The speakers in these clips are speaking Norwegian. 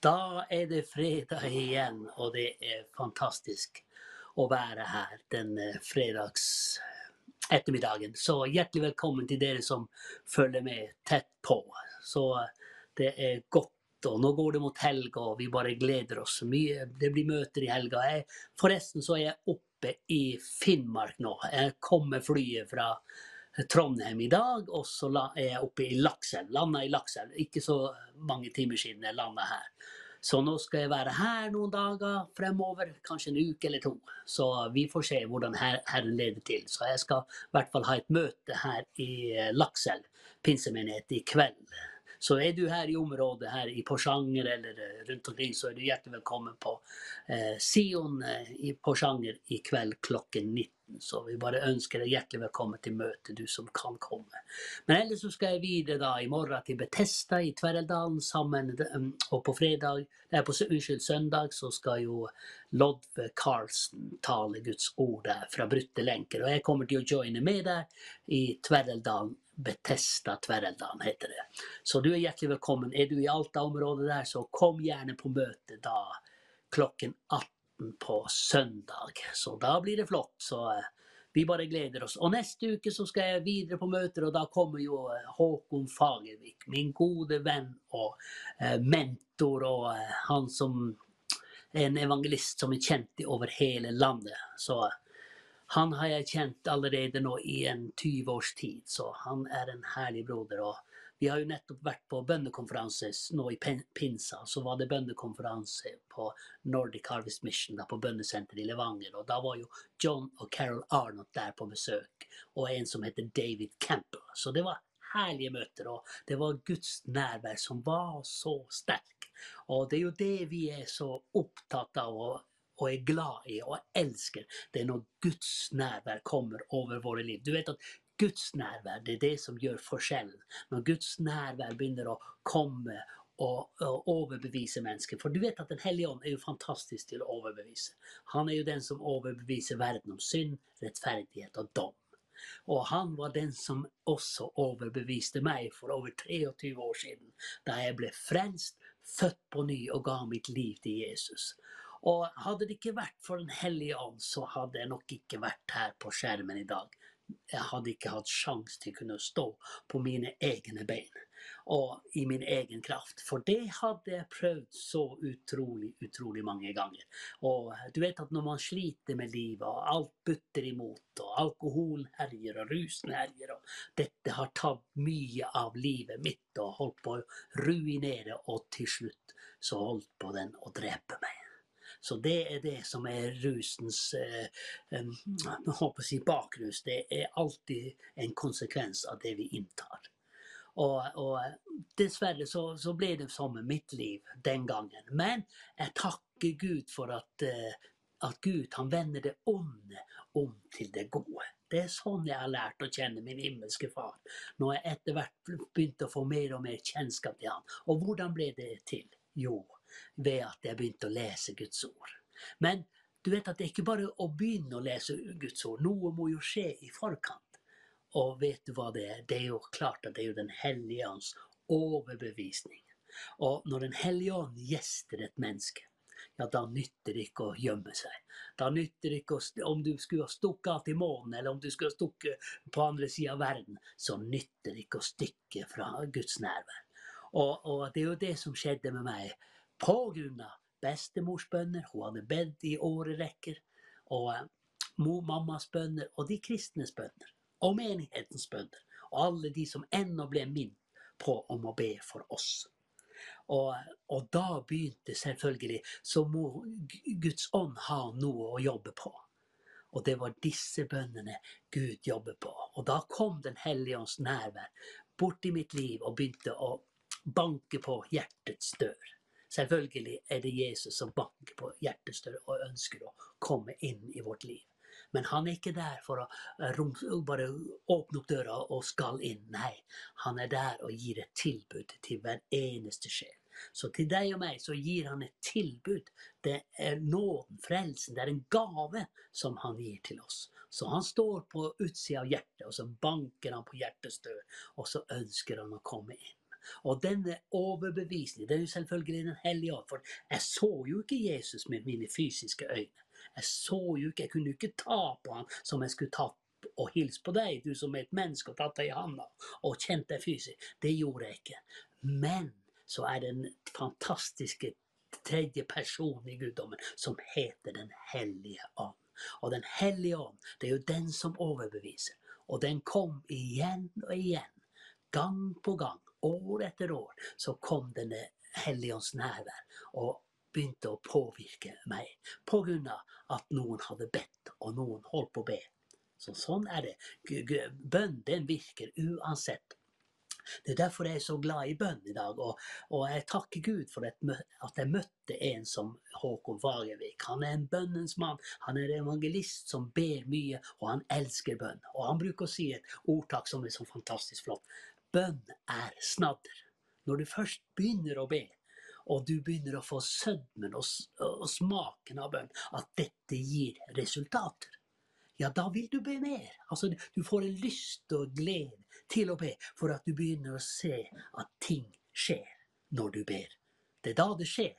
Da er det fredag igjen, og det er fantastisk å være her den eh, fredags ettermiddagen. Så hjertelig velkommen til dere som følger med tett på. Så eh, det er godt. Og nå går det mot helg, og vi bare gleder oss mye. Det blir møter i helga. Forresten så er jeg oppe i Finnmark nå. Jeg kom med flyet fra Trondheim i dag, og så er jeg oppe i Lakselv. Landa i Lakselv. Ikke så mange timer siden jeg landa her. Så nå skal jeg være her noen dager fremover, kanskje en uke eller to. Så vi får se hvordan Herren leder til. Så jeg skal i hvert fall ha et møte her i eh, Lakselv pinsemenighet i kveld. Så er du her i området her i Porsanger eller eh, rundt omkring, så er du hjertelig velkommen på eh, Sion i Porsanger i kveld klokken 19. Så vi bare ønsker deg hjertelig velkommen til møtet, du som kan komme. Men ellers så skal jeg videre da i morgen til Betesta i Tverreldalen sammen. Og på fredag, nei, på unnskyld, søndag så skal jo Lodve Karlsen tale Guds ord der fra brutte lenker. Og jeg kommer til å joine med deg i Tverreldalen. Betesta Tverreldalen heter det. Så du er hjertelig velkommen. Er du i Alta-området der, så kom gjerne på møte da klokken 18 på søndag. Så da blir det flott. Så eh, vi bare gleder oss. Og neste uke så skal jeg videre på møter, og da kommer jo eh, Håkon Fagervik, min gode venn og eh, mentor, og han som er en evangelist som er kjent over hele landet. Så han har jeg kjent allerede nå i en 20 års tid, så han er en herlig broder. og vi har jo nettopp vært på bønnekonferanse nå i pinsa. Så var det bønnekonferanse på Nordic Harvest Mission da, på bønnesenteret i Levanger. Og da var jo John og Carol Arnott der på besøk, og en som heter David Campbell. Så det var herlige møter, og det var Guds nærvær som var så sterk. Og det er jo det vi er så opptatt av. og og er glad i og elsker, det er når Guds nærvær kommer over våre liv. Du vet at Guds nærvær, det er det som gjør forskjellen. Når Guds nærvær begynner å komme og, og overbevise mennesker. For du vet at Den hellige ånd er jo fantastisk til å overbevise. Han er jo den som overbeviser verden om synd, rettferdighet og dom. Og han var den som også overbeviste meg for over 23 år siden, da jeg ble frelst, født på ny og ga mitt liv til Jesus. Og hadde det ikke vært for Den hellige ånd, så hadde jeg nok ikke vært her på skjermen i dag jeg hadde ikke hatt sjans til å kunne stå på mine egne bein og i min egen kraft. For det hadde jeg prøvd så utrolig, utrolig mange ganger. Og du vet at når man sliter med livet, og alt butter imot, og alkoholen herjer, og rusen herjer, og dette har tatt mye av livet mitt og holdt på å ruinere, og til slutt så holdt på den å drepe meg. Så det er det som er rusens eh, jeg håper å si bakrus. Det er alltid en konsekvens av det vi inntar. Og, og dessverre så, så, ble det sånn med mitt liv den gangen. Men jeg takker Gud for at, eh, at Gud han vender det onde om til det gode. Det er sånn jeg har lært å kjenne min himmelske far, når jeg etter hvert begynte å få mer og mer kjennskap til ham. Og hvordan ble det til? Jo, ved at jeg begynte å lese Guds ord. Men du vet at det er ikke bare å begynne å lese Guds ord. Noe må jo skje i forkant. Og vet du hva det er? Det er jo klart at det er jo Den hellige ånds overbevisning. Og når Den hellige ånd gjester et menneske, ja, da nytter det ikke å gjemme seg. Da nytter det ikke å, Om du skulle ha stukket av til månen, eller om du skulle ha stukket på andre sida av verden, så nytter det ikke å stikke fra Guds nærvær. Og, og det er jo det som skjedde med meg av bestemors bønner. Hun hadde bedt i årerekker. Og eh, mor, mammas bønner, og de kristnes bønner. Og menighetens bønner. Og alle de som ennå ble minnet på om å be for oss. Og, og, da begynte selvfølgelig Så må Guds ånd ha noe å jobbe på. Og det var disse bønnene Gud jobber på. Og da kom Den hellige ånds nærvær bort i mitt liv og begynte å banke på hjertets dør. Selvfølgelig er det Jesus som banker på hjertets dør og ønsker å komme inn i vårt liv. Men han er ikke der for å eh, bare åpne opp døra og skal inn. Nei, han er der og gir et tilbud til hver eneste sjel. Så til deg og meg så gir han et tilbud. Det er nåden, frelsen. Det er en gave som han gir til oss. Så han står på utsida av hjertet, og så banker han på hjertets dør, og så ønsker han å komme inn. Og denne overbevisningen, det er jo selvfølgelig Den hellige ånd. For jeg så jo ikke Jesus med mine fysiske øyne. Jeg så jo ikke, jeg kunne ikke ta på han som jeg skulle ta og hilse på deg, du som er et menneske, og tatt deg i handa og kjent deg fysisk. Det gjorde jeg ikke. Men så er den fantastiske tredje personen i guddommen som heter Den hellige ånd. Og Den hellige ånd, det er jo den som overbeviser. Og den kom igjen og igjen. Gang på gang, år etter år, så kom denne Helligånds nærvær. Og begynte å påvirke meg på grunn av at noen hadde bedt, og noen holdt på å be. Så sånn er det. Bønn den virker uansett det er derfor jeg er så glad i bønn i dag. Og, og jeg takker Gud for at, jeg møtte en som Håkon Fagervik. Han er en bønnens mann. Han er en evangelist som ber mye, og han elsker bønn. Og han bruker å si et ordtak som er så fantastisk flott. Bønn er snadder. Når du først begynner å be, og du begynner å få sødmen og, og smaken av bønn, at dette gir resultater ja, da vil du be mer. Altså, du får en lyst og glede til å be, for at du begynner å se at ting skjer når du ber. Det er da det skjer,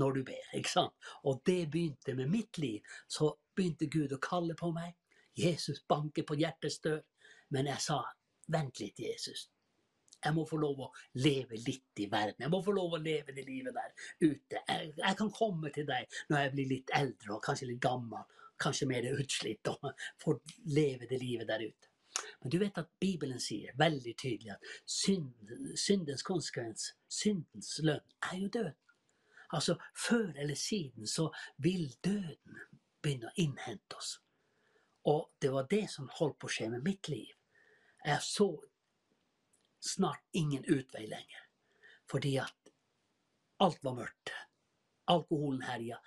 når du ber. ikke sant? Og det begynte med mitt liv. Så begynte Gud å kalle på meg. Jesus banker på hjertets dør. Men jeg sa, vent litt, Jesus. Jeg må få lov å leve litt i verden. Jeg må få lov å leve det livet der ute. Jeg, jeg kan komme til deg når jeg blir litt eldre og kanskje litt gammel kanskje mer utslitt og få leve det livet der ute. Men du vet at Bibelen sier veldig tydelig at synd, syndens konsekvens, syndens lønn, er jo døden. Altså, før eller siden så vil døden begynne å innhente oss. Og det var det som holdt på å skje med mitt liv. Jeg så snart ingen utvei lenger. Fordi at alt var mørkt. Alkoholen herja.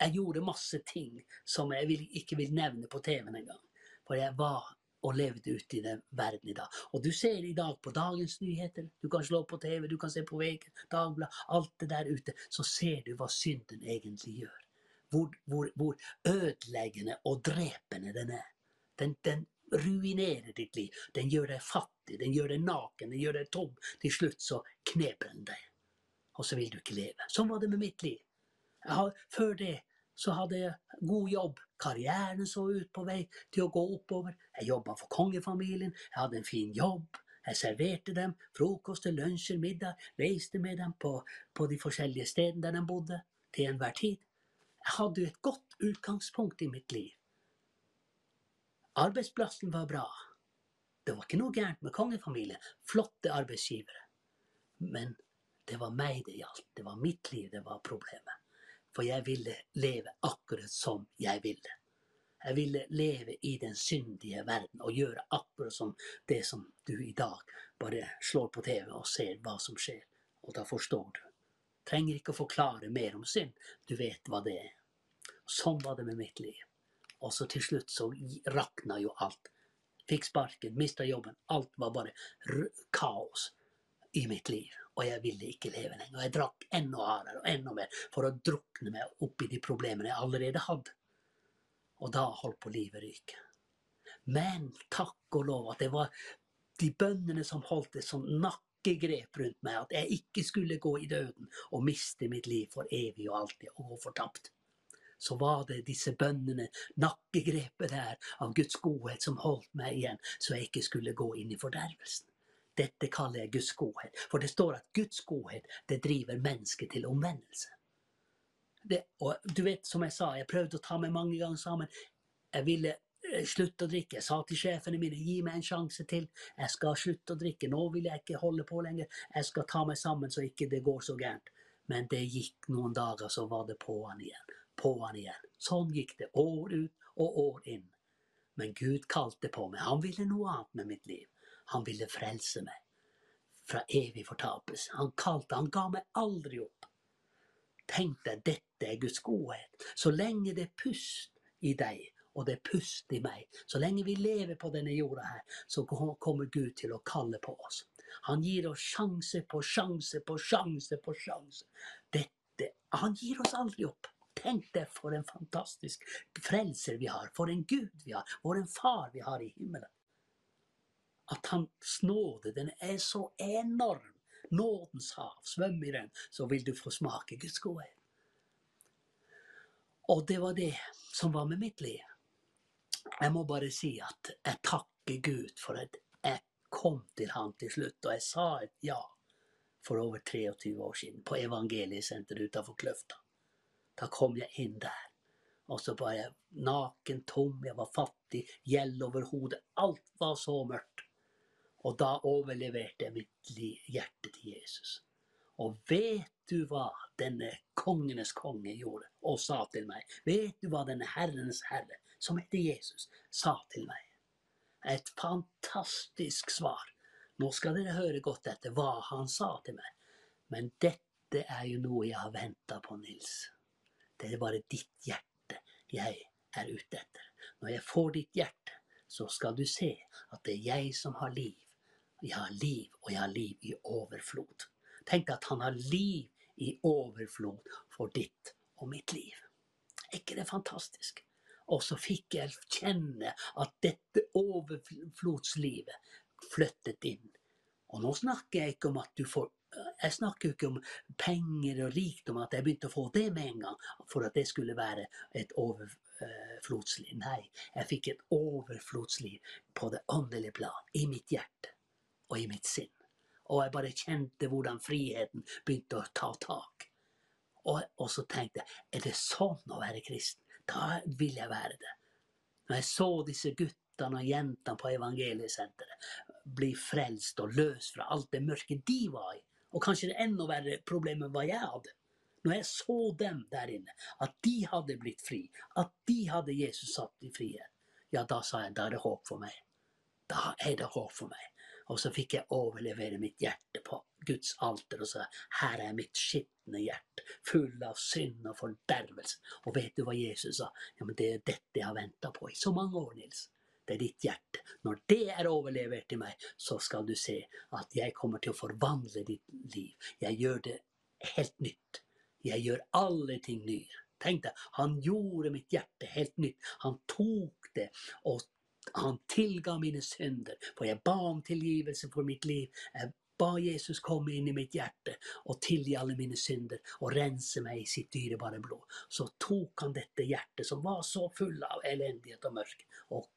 Jeg gjorde masse ting som jeg ikke vil nevne på TV-en engang. For jeg var og levde ute i den verden i dag. Og du ser i dag på dagens nyheter, du kan slå på TV, du kan se på VG, Dagbladet, alt det der ute, så ser du hva synden egentlig gjør. Hvor, hvor, hvor ødeleggende og drepende den er. Den, den ruinerer ditt liv. Den gjør deg fattig, den gjør deg naken, den gjør deg tom. Til slutt så kneper den deg. Og så vil du ikke leve. Sånn var det med mitt liv. Har, før det så hadde jeg god jobb. Karrieren så ut på vei til å gå oppover. Jeg jobba for kongefamilien, jeg hadde en fin jobb. Jeg serverte dem frokoster, lunsjer, middag. Reiste med dem på, på de forskjellige stedene der de bodde, til enhver tid. Jeg hadde jo et godt utgangspunkt i mitt liv. Arbeidsplassen var bra. Det var ikke noe gærent med kongefamilien. Flotte arbeidsgivere. Men det var meg det gjaldt. Det var mitt liv det var problemet. For jeg ville leve akkurat som jeg ville. Jeg ville leve i den syndige verden og gjøre akkurat som det som du i dag bare slår på TV og ser hva som skjer. Og da forstår du. Trenger ikke å forklare mer om synd. Du vet hva det er. Sånn var det med mitt liv. Og så til slutt så rakna jo alt. Fikk sparken, mista jobben. Alt var bare kaos i mitt liv, og jeg ville ikke leve lenger. Jeg drakk enda hardere og enda mer for å drukne meg opp i de problemene jeg allerede hadde. Og da holdt på livet ryke. Men takk og lov at det var de bøndene som holdt et sånn nakkegrep rundt meg, at jeg ikke skulle gå i døden og miste mitt liv for evig og alltid og gå fortapt. Så var det disse bønnene, nakkegrepet der av Guds godhet, som holdt meg igjen, så jeg ikke skulle gå inn i fordervelsen. Dette kaller jeg Guds godhet. For det står at Guds godhet det driver mennesket til omvendelse. Det, og du vet, som jeg sa, jeg prøvde å ta meg mange ganger sammen. Jeg ville eh, slutte å drikke. Jeg sa til sjefene mine gi meg en sjanse til. Jeg skal slutte å drikke. Nå vil jeg ikke holde på lenger. Jeg skal ta meg sammen så ikke det går så gærent. Men det gikk noen dager, så var det på'n igjen. På'n igjen. Sånn gikk det år ut og år inn. Men Gud kalte på meg. Han ville noe annet med mitt liv. Han ville frelse meg fra evig fortapelse. Han kalte, han ga meg aldri opp. Tenk deg, dette er Guds godhet. Så lenge det er pust i deg, og det er pust i meg, så lenge vi lever på denne jorda her, så kommer Gud til å kalle på oss. Han gir oss sjanse på sjanse på sjanse på sjanse. Dette, han gir oss aldri opp. Tenk deg for en fantastisk frelser vi har, for en Gud vi har, for en far vi har i himmelen at hans nåde den er så enorm. Nådens hav. Svøm i den, så vil du få smake Guds godhet. Og det var det som var med mitt liv. Jeg må bare si at jeg takker Gud for at jeg kom til han til slutt, og jeg sa et ja for over 23 år siden på evangeliesenteret utenfor Kløfta. Da kom jeg inn der. Og så var jeg naken, tom, jeg var fattig, gjeld over hodet. Alt var så mørkt. Og da overleverte jeg mitt hjerte til Jesus. Og vet du hva denne kongenes konge gjorde og sa til meg? Vet du hva denne Herrenes Herre, som heter Jesus, sa til meg? Et fantastisk svar. Nå skal dere høre godt etter hva han sa til meg. Men dette er jo noe jeg har venta på, Nils. Det er bare ditt hjerte jeg er ute etter. Når jeg får ditt hjerte, så skal du se at det er jeg som har liv. Jeg har liv, og jeg har liv i overflod. Tenk at han har liv i overflod for ditt og mitt liv. Er ikke det fantastisk? Og så fikk jeg kjenne at dette overflodslivet flyttet inn. Og nå snakker jeg ikke om at du får jeg snakker jo ikke om penger og rikdom, at jeg begynte å få det med en gang for at det skulle være et overflodsliv. Nei, jeg fikk et overflodsliv på det åndelige plan, i mitt hjerte og i mitt sinn. Og jeg bare kjente hvordan friheten begynte å ta tak. Og, og så tenkte jeg, er det sånn å være kristen? Da vil jeg være det. Når jeg så disse guttene og jentene på evangeliesenteret bli frelst og løst fra alt det mørke de var i, og kanskje det enda verre problemet hva jeg hadde. Når jeg så dem der inne, at de hadde blitt fri, at de hadde Jesus satt i frihet, ja, da sa jeg da er det håp for meg. Da er det håp for meg. Og så fikk jeg overlevere mitt hjerte på Guds alter og sa her er mitt skitne hjerte, full av synd og fordervelse. Og vet du hva Jesus sa? Ja, men det er dette jeg har venta på i så mange år, Nils er ditt hjerte. Når det er overlevert til meg, så skal du se at jeg kommer til å forvandle ditt liv. Jeg gjør det helt nytt. Jeg gjør alle ting nye. Tenk deg, han gjorde mitt hjerte helt nytt. Han tok det og han tilga mine synder, for jeg ba om tilgivelse for mitt liv. Jeg ba Jesus komme inn i mitt hjerte og tilgi alle mine synder og rense meg i sitt dyrebare blod. Så tok han dette hjertet, som var så full av elendighet og mørke, og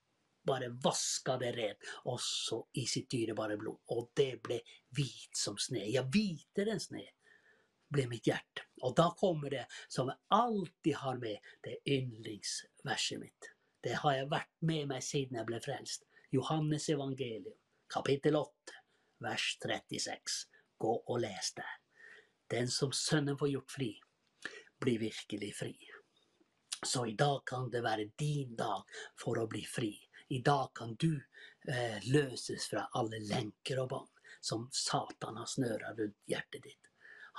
bare vaska det rent, også i sitt dyrebare blod. Og det ble hvit som sne. Ja, hvitere enn sne ble mitt hjerte. Og da kommer det som jeg alltid har med, det yndlingsverset mitt. Det har jeg vært med meg siden jeg ble frelst. Johannes evangelium, kapittel 8, vers 36. Gå og les det. Den som Sønnen får gjort fri, blir virkelig fri. Så i dag kan det være din dag for å bli fri. I dag kan du eh, løses fra alle lenker og bånd som Satan har snøra rundt hjertet ditt.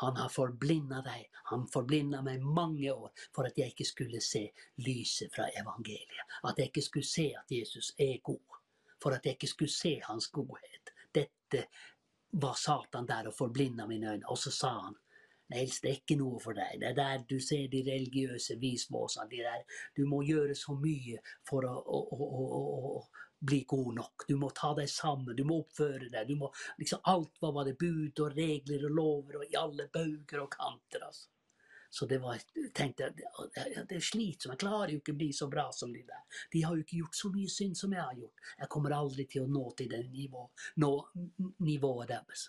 Han har forblinda deg. Han forblinda meg mange år for at jeg ikke skulle se lyset fra evangeliet. At jeg ikke skulle se at Jesus er god. For at jeg ikke skulle se hans godhet. Dette var Satan der og forblinda mine øyne. Og så sa han Nils, det er ikke noe for deg. Det er der du ser de religiøse vismåsene. De du må gjøre så mye for å, å, å, å, bli god nok. Du må ta deg sammen, du må oppføre deg. Du må, liksom, alt hva var det bud og regler og lover og i alle bauger og kanter. altså. Så det var, tenkte jeg, det er slitsomt. Jeg klarer jo ikke å bli så bra som de der. De har jo ikke gjort så mye synd som jeg har gjort. Jeg kommer aldri til å nå til det nivå, nivået deres.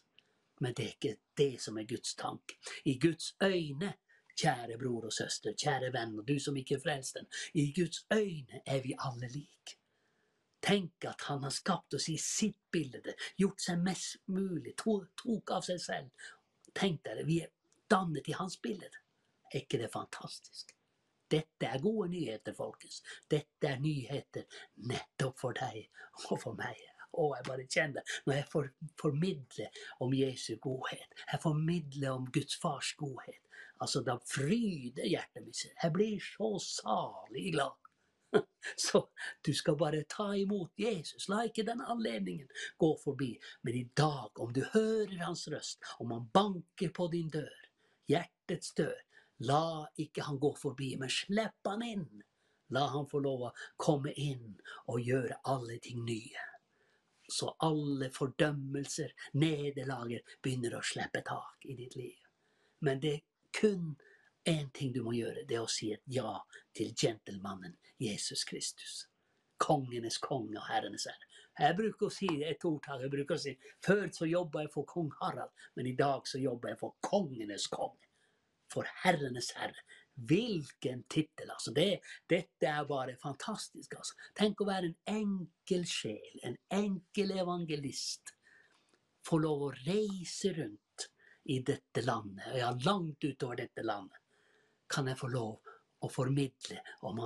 Men det er ikke det som er Guds tanke. I Guds øyne, kjære bror og søster, kjære venn, og du som ikke er frelst den, i Guds øyne er vi alle like. Tenk at han har skapt oss i sitt bilde, gjort seg mest mulig, tok av seg selv. Tenk dere, vi er dannet i hans bilde. Er ikke det fantastisk? Dette er gode nyheter, folkens. Dette er nyheter nettopp for deg og for meg. Og jeg bare kjenner når jeg for, formidler om Jesu godhet, jeg formidler om Guds fars godhet, altså da fryder hjertet mitt. Jeg blir så salig glad. Så du skal bare ta imot Jesus. La ikke den anledningen gå forbi. Men i dag, om du hører hans røst, om han banker på din dør, hjertets dør, la ikke han gå forbi, men slipp han inn. La han få lov å komme inn og gjøre alle ting nye. Så alle fordømmelser, nederlager, begynner å slippe tak i ditt liv. Men det er kun én ting du må gjøre, det er å si et ja til gentlemannen Jesus Kristus. Kongenes konge og herrenes herre. Jeg bruker å si et ordtak. Jeg bruker å si før så jobba jeg for kong Harald, men i dag så jobber jeg for kongenes konge. For herrenes herre. Hvilken tittel, altså. Det, dette er bare fantastisk, altså. Tenk å være en enkel sjel, en enkel evangelist. Få lov å reise rundt i dette landet, ja, langt utover dette landet. Kan jeg få lov å formidle og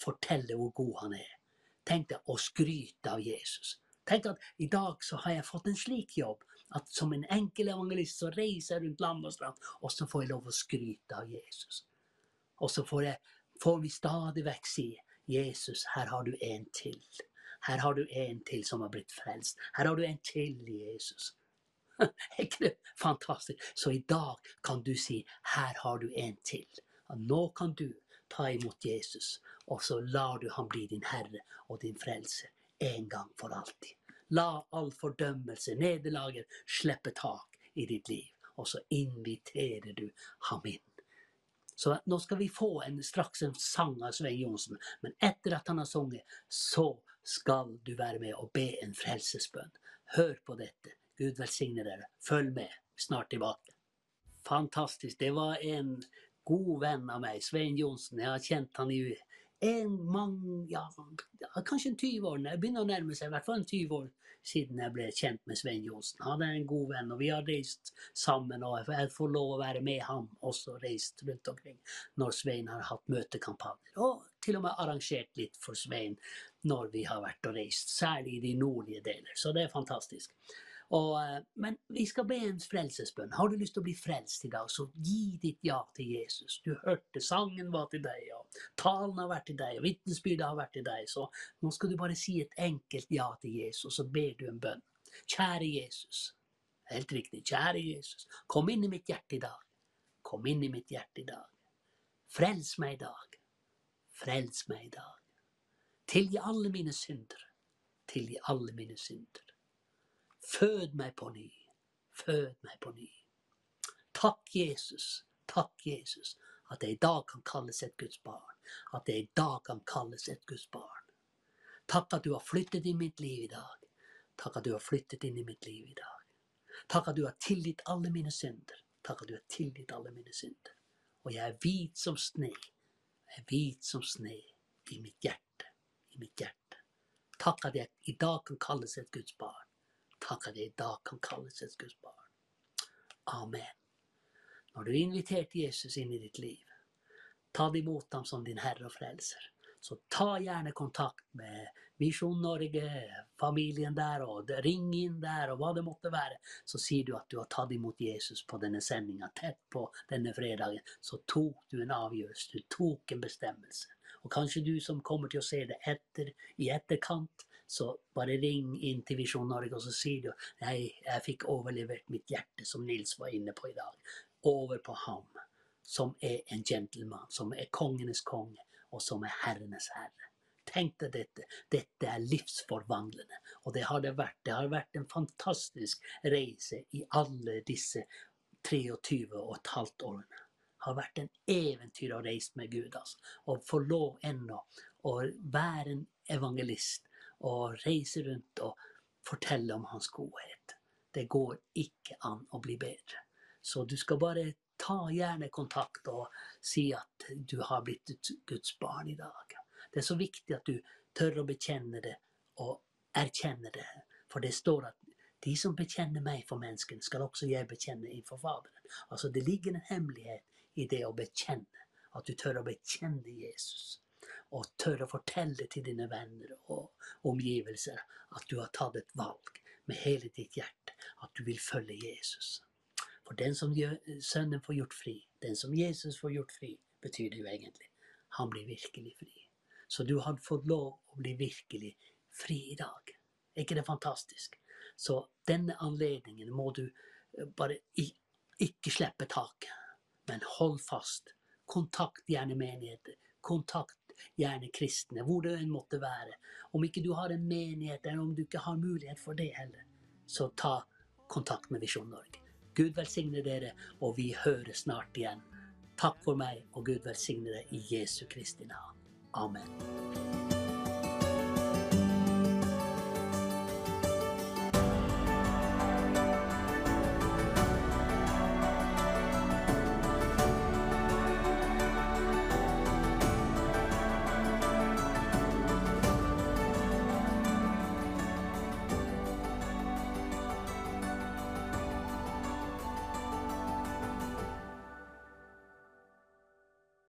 fortelle hvor god han er. Tenk deg å skryte av Jesus. Tenk at i dag så har jeg fått en slik jobb at som en enkel evangelist så reiser jeg rundt land og strand, og så får jeg lov å skryte av Jesus. Og så får, jeg, får vi stadig vekk si Jesus, her har du en til. Her har du en til som har blitt frelst. Her har du en til, Jesus. Er ikke det fantastisk? Så i dag kan du si her har du en til. Nå kan du ta imot Jesus, og så lar du ham bli din Herre og din frelse en gang for alltid. La all fordømmelse, nederlaget, slippe tak i ditt liv, og så inviterer du ham inn. Så nå skal vi få en, straks en sang av Svein Johnsen, men etter at han har sunget, så skal du være med og be en frelsesbønn. Hør på dette. Gud velsigne dere. Følg med. Snart tilbake. Fantastisk. Det var en god venn av meg, Svein Johnsen. Jeg har kjent han i en mange, ja, kanskje en 20 år. det begynner å nærme seg i hvert fall en 20 år siden jeg ble kjent med Svein Johnsen. Han er en god venn, og vi har reist sammen. Og jeg får lov å være med ham også reist rundt omkring når Svein har hatt møtekampanjer. Og til og med arrangert litt for Svein når vi har vært og reist, særlig i de nordlige deler. Så det er fantastisk. Og, eh, men vi skal be en frelsesbønn. Har du lyst til å bli frelst i dag, så gi ditt ja til Jesus. Du hørte sangen var til deg, og talen har vært til deg, og vitnesbyrdet har vært til deg. Så nå skal du bare si et enkelt ja til Jesus, og så ber du en bønn. Kjære Jesus. Helt riktig. Kjære Jesus. Kom inn i mitt hjerte i dag. Kom inn i mitt hjerte i dag. Frels meg i dag. Frels meg i dag. Tilgi alle mine synder. Tilgi alle mine synder. Fød meg på ny. Fød meg på ny. Takk, Jesus. Takk, Jesus, at jeg i dag kan kalles et Guds barn. At jeg i dag kan kalles et Guds barn. Takk at du har flyttet inn i mitt liv i dag. Takk at du har flyttet inn i mitt liv i dag. Takk at du har tilgitt alle mine synder. Takk at du har tilgitt alle mine synder. Og jeg er hvit som sne. Jeg er hvit som sne i mitt hjerte. I mitt hjerte. Takk at jeg i dag kan kalles et Guds barn. Takk at jeg i dag kan kalles et Guds barn. Amen. Når du har invitert Jesus inn i ditt liv, ta det imot ham som din Herre og Frelser. Så ta gjerne kontakt med Misjon Norge, familien der, og ring inn der, og hva det måtte være. Så sier du at du har tatt imot Jesus på denne sendinga, tett på denne fredagen. Så tok du en avgjørelse, du tok en bestemmelse. Og kanskje du som kommer til å se det etter, i etterkant, så bare ring inn til Visjon Norge, og så sier du nei, jeg fikk overlevert mitt hjerte, som Nils var inne på i dag, over på ham, som er en gentleman, som er kongenes konge, og som er herrenes herre. Tenk deg dette. Dette er livsforvandlende. Og det har det vært. Det har vært en fantastisk reise i alle disse 23 og et halvt årene. Det har vært en eventyr å reise med Gud. altså. Å få lov ennå å være en evangelist og reise rundt og fortelle om hans godhet. Det går ikke an å bli bedre. Så du skal bare ta gjerne kontakt og si at du har blitt Guds barn i dag. Det er så viktig at du tør å bekjenne det og erkjenne det. For det står at de som bekjenner meg for menneskene, skal også jeg bekjenne innenfor Faderen. Altså det ligger en hemmelighet i det å bekjenne. At du tør å bekjenne Jesus og tør å fortelle til dine venner og omgivelser at du har tatt et valg med hele ditt hjerte, at du vil følge Jesus. For den som Sønnen får gjort fri, den som Jesus får gjort fri, betyr det jo egentlig. Han blir virkelig fri. Så du har fått lov å bli virkelig fri i dag. Er ikke det fantastisk? Så denne anledningen må du eh, bare ikke slippe taket, men hold fast. Kontakt gjerne menigheter. Kontakt gjerne kristne, hvor det enn måtte være. Om ikke du har en menighet, eller om du ikke har mulighet for det heller, så ta kontakt med Visjon Norge. Gud velsigne dere, og vi høres snart igjen. Takk for meg, og Gud velsigne deg i Jesu Kristi navn. Amen.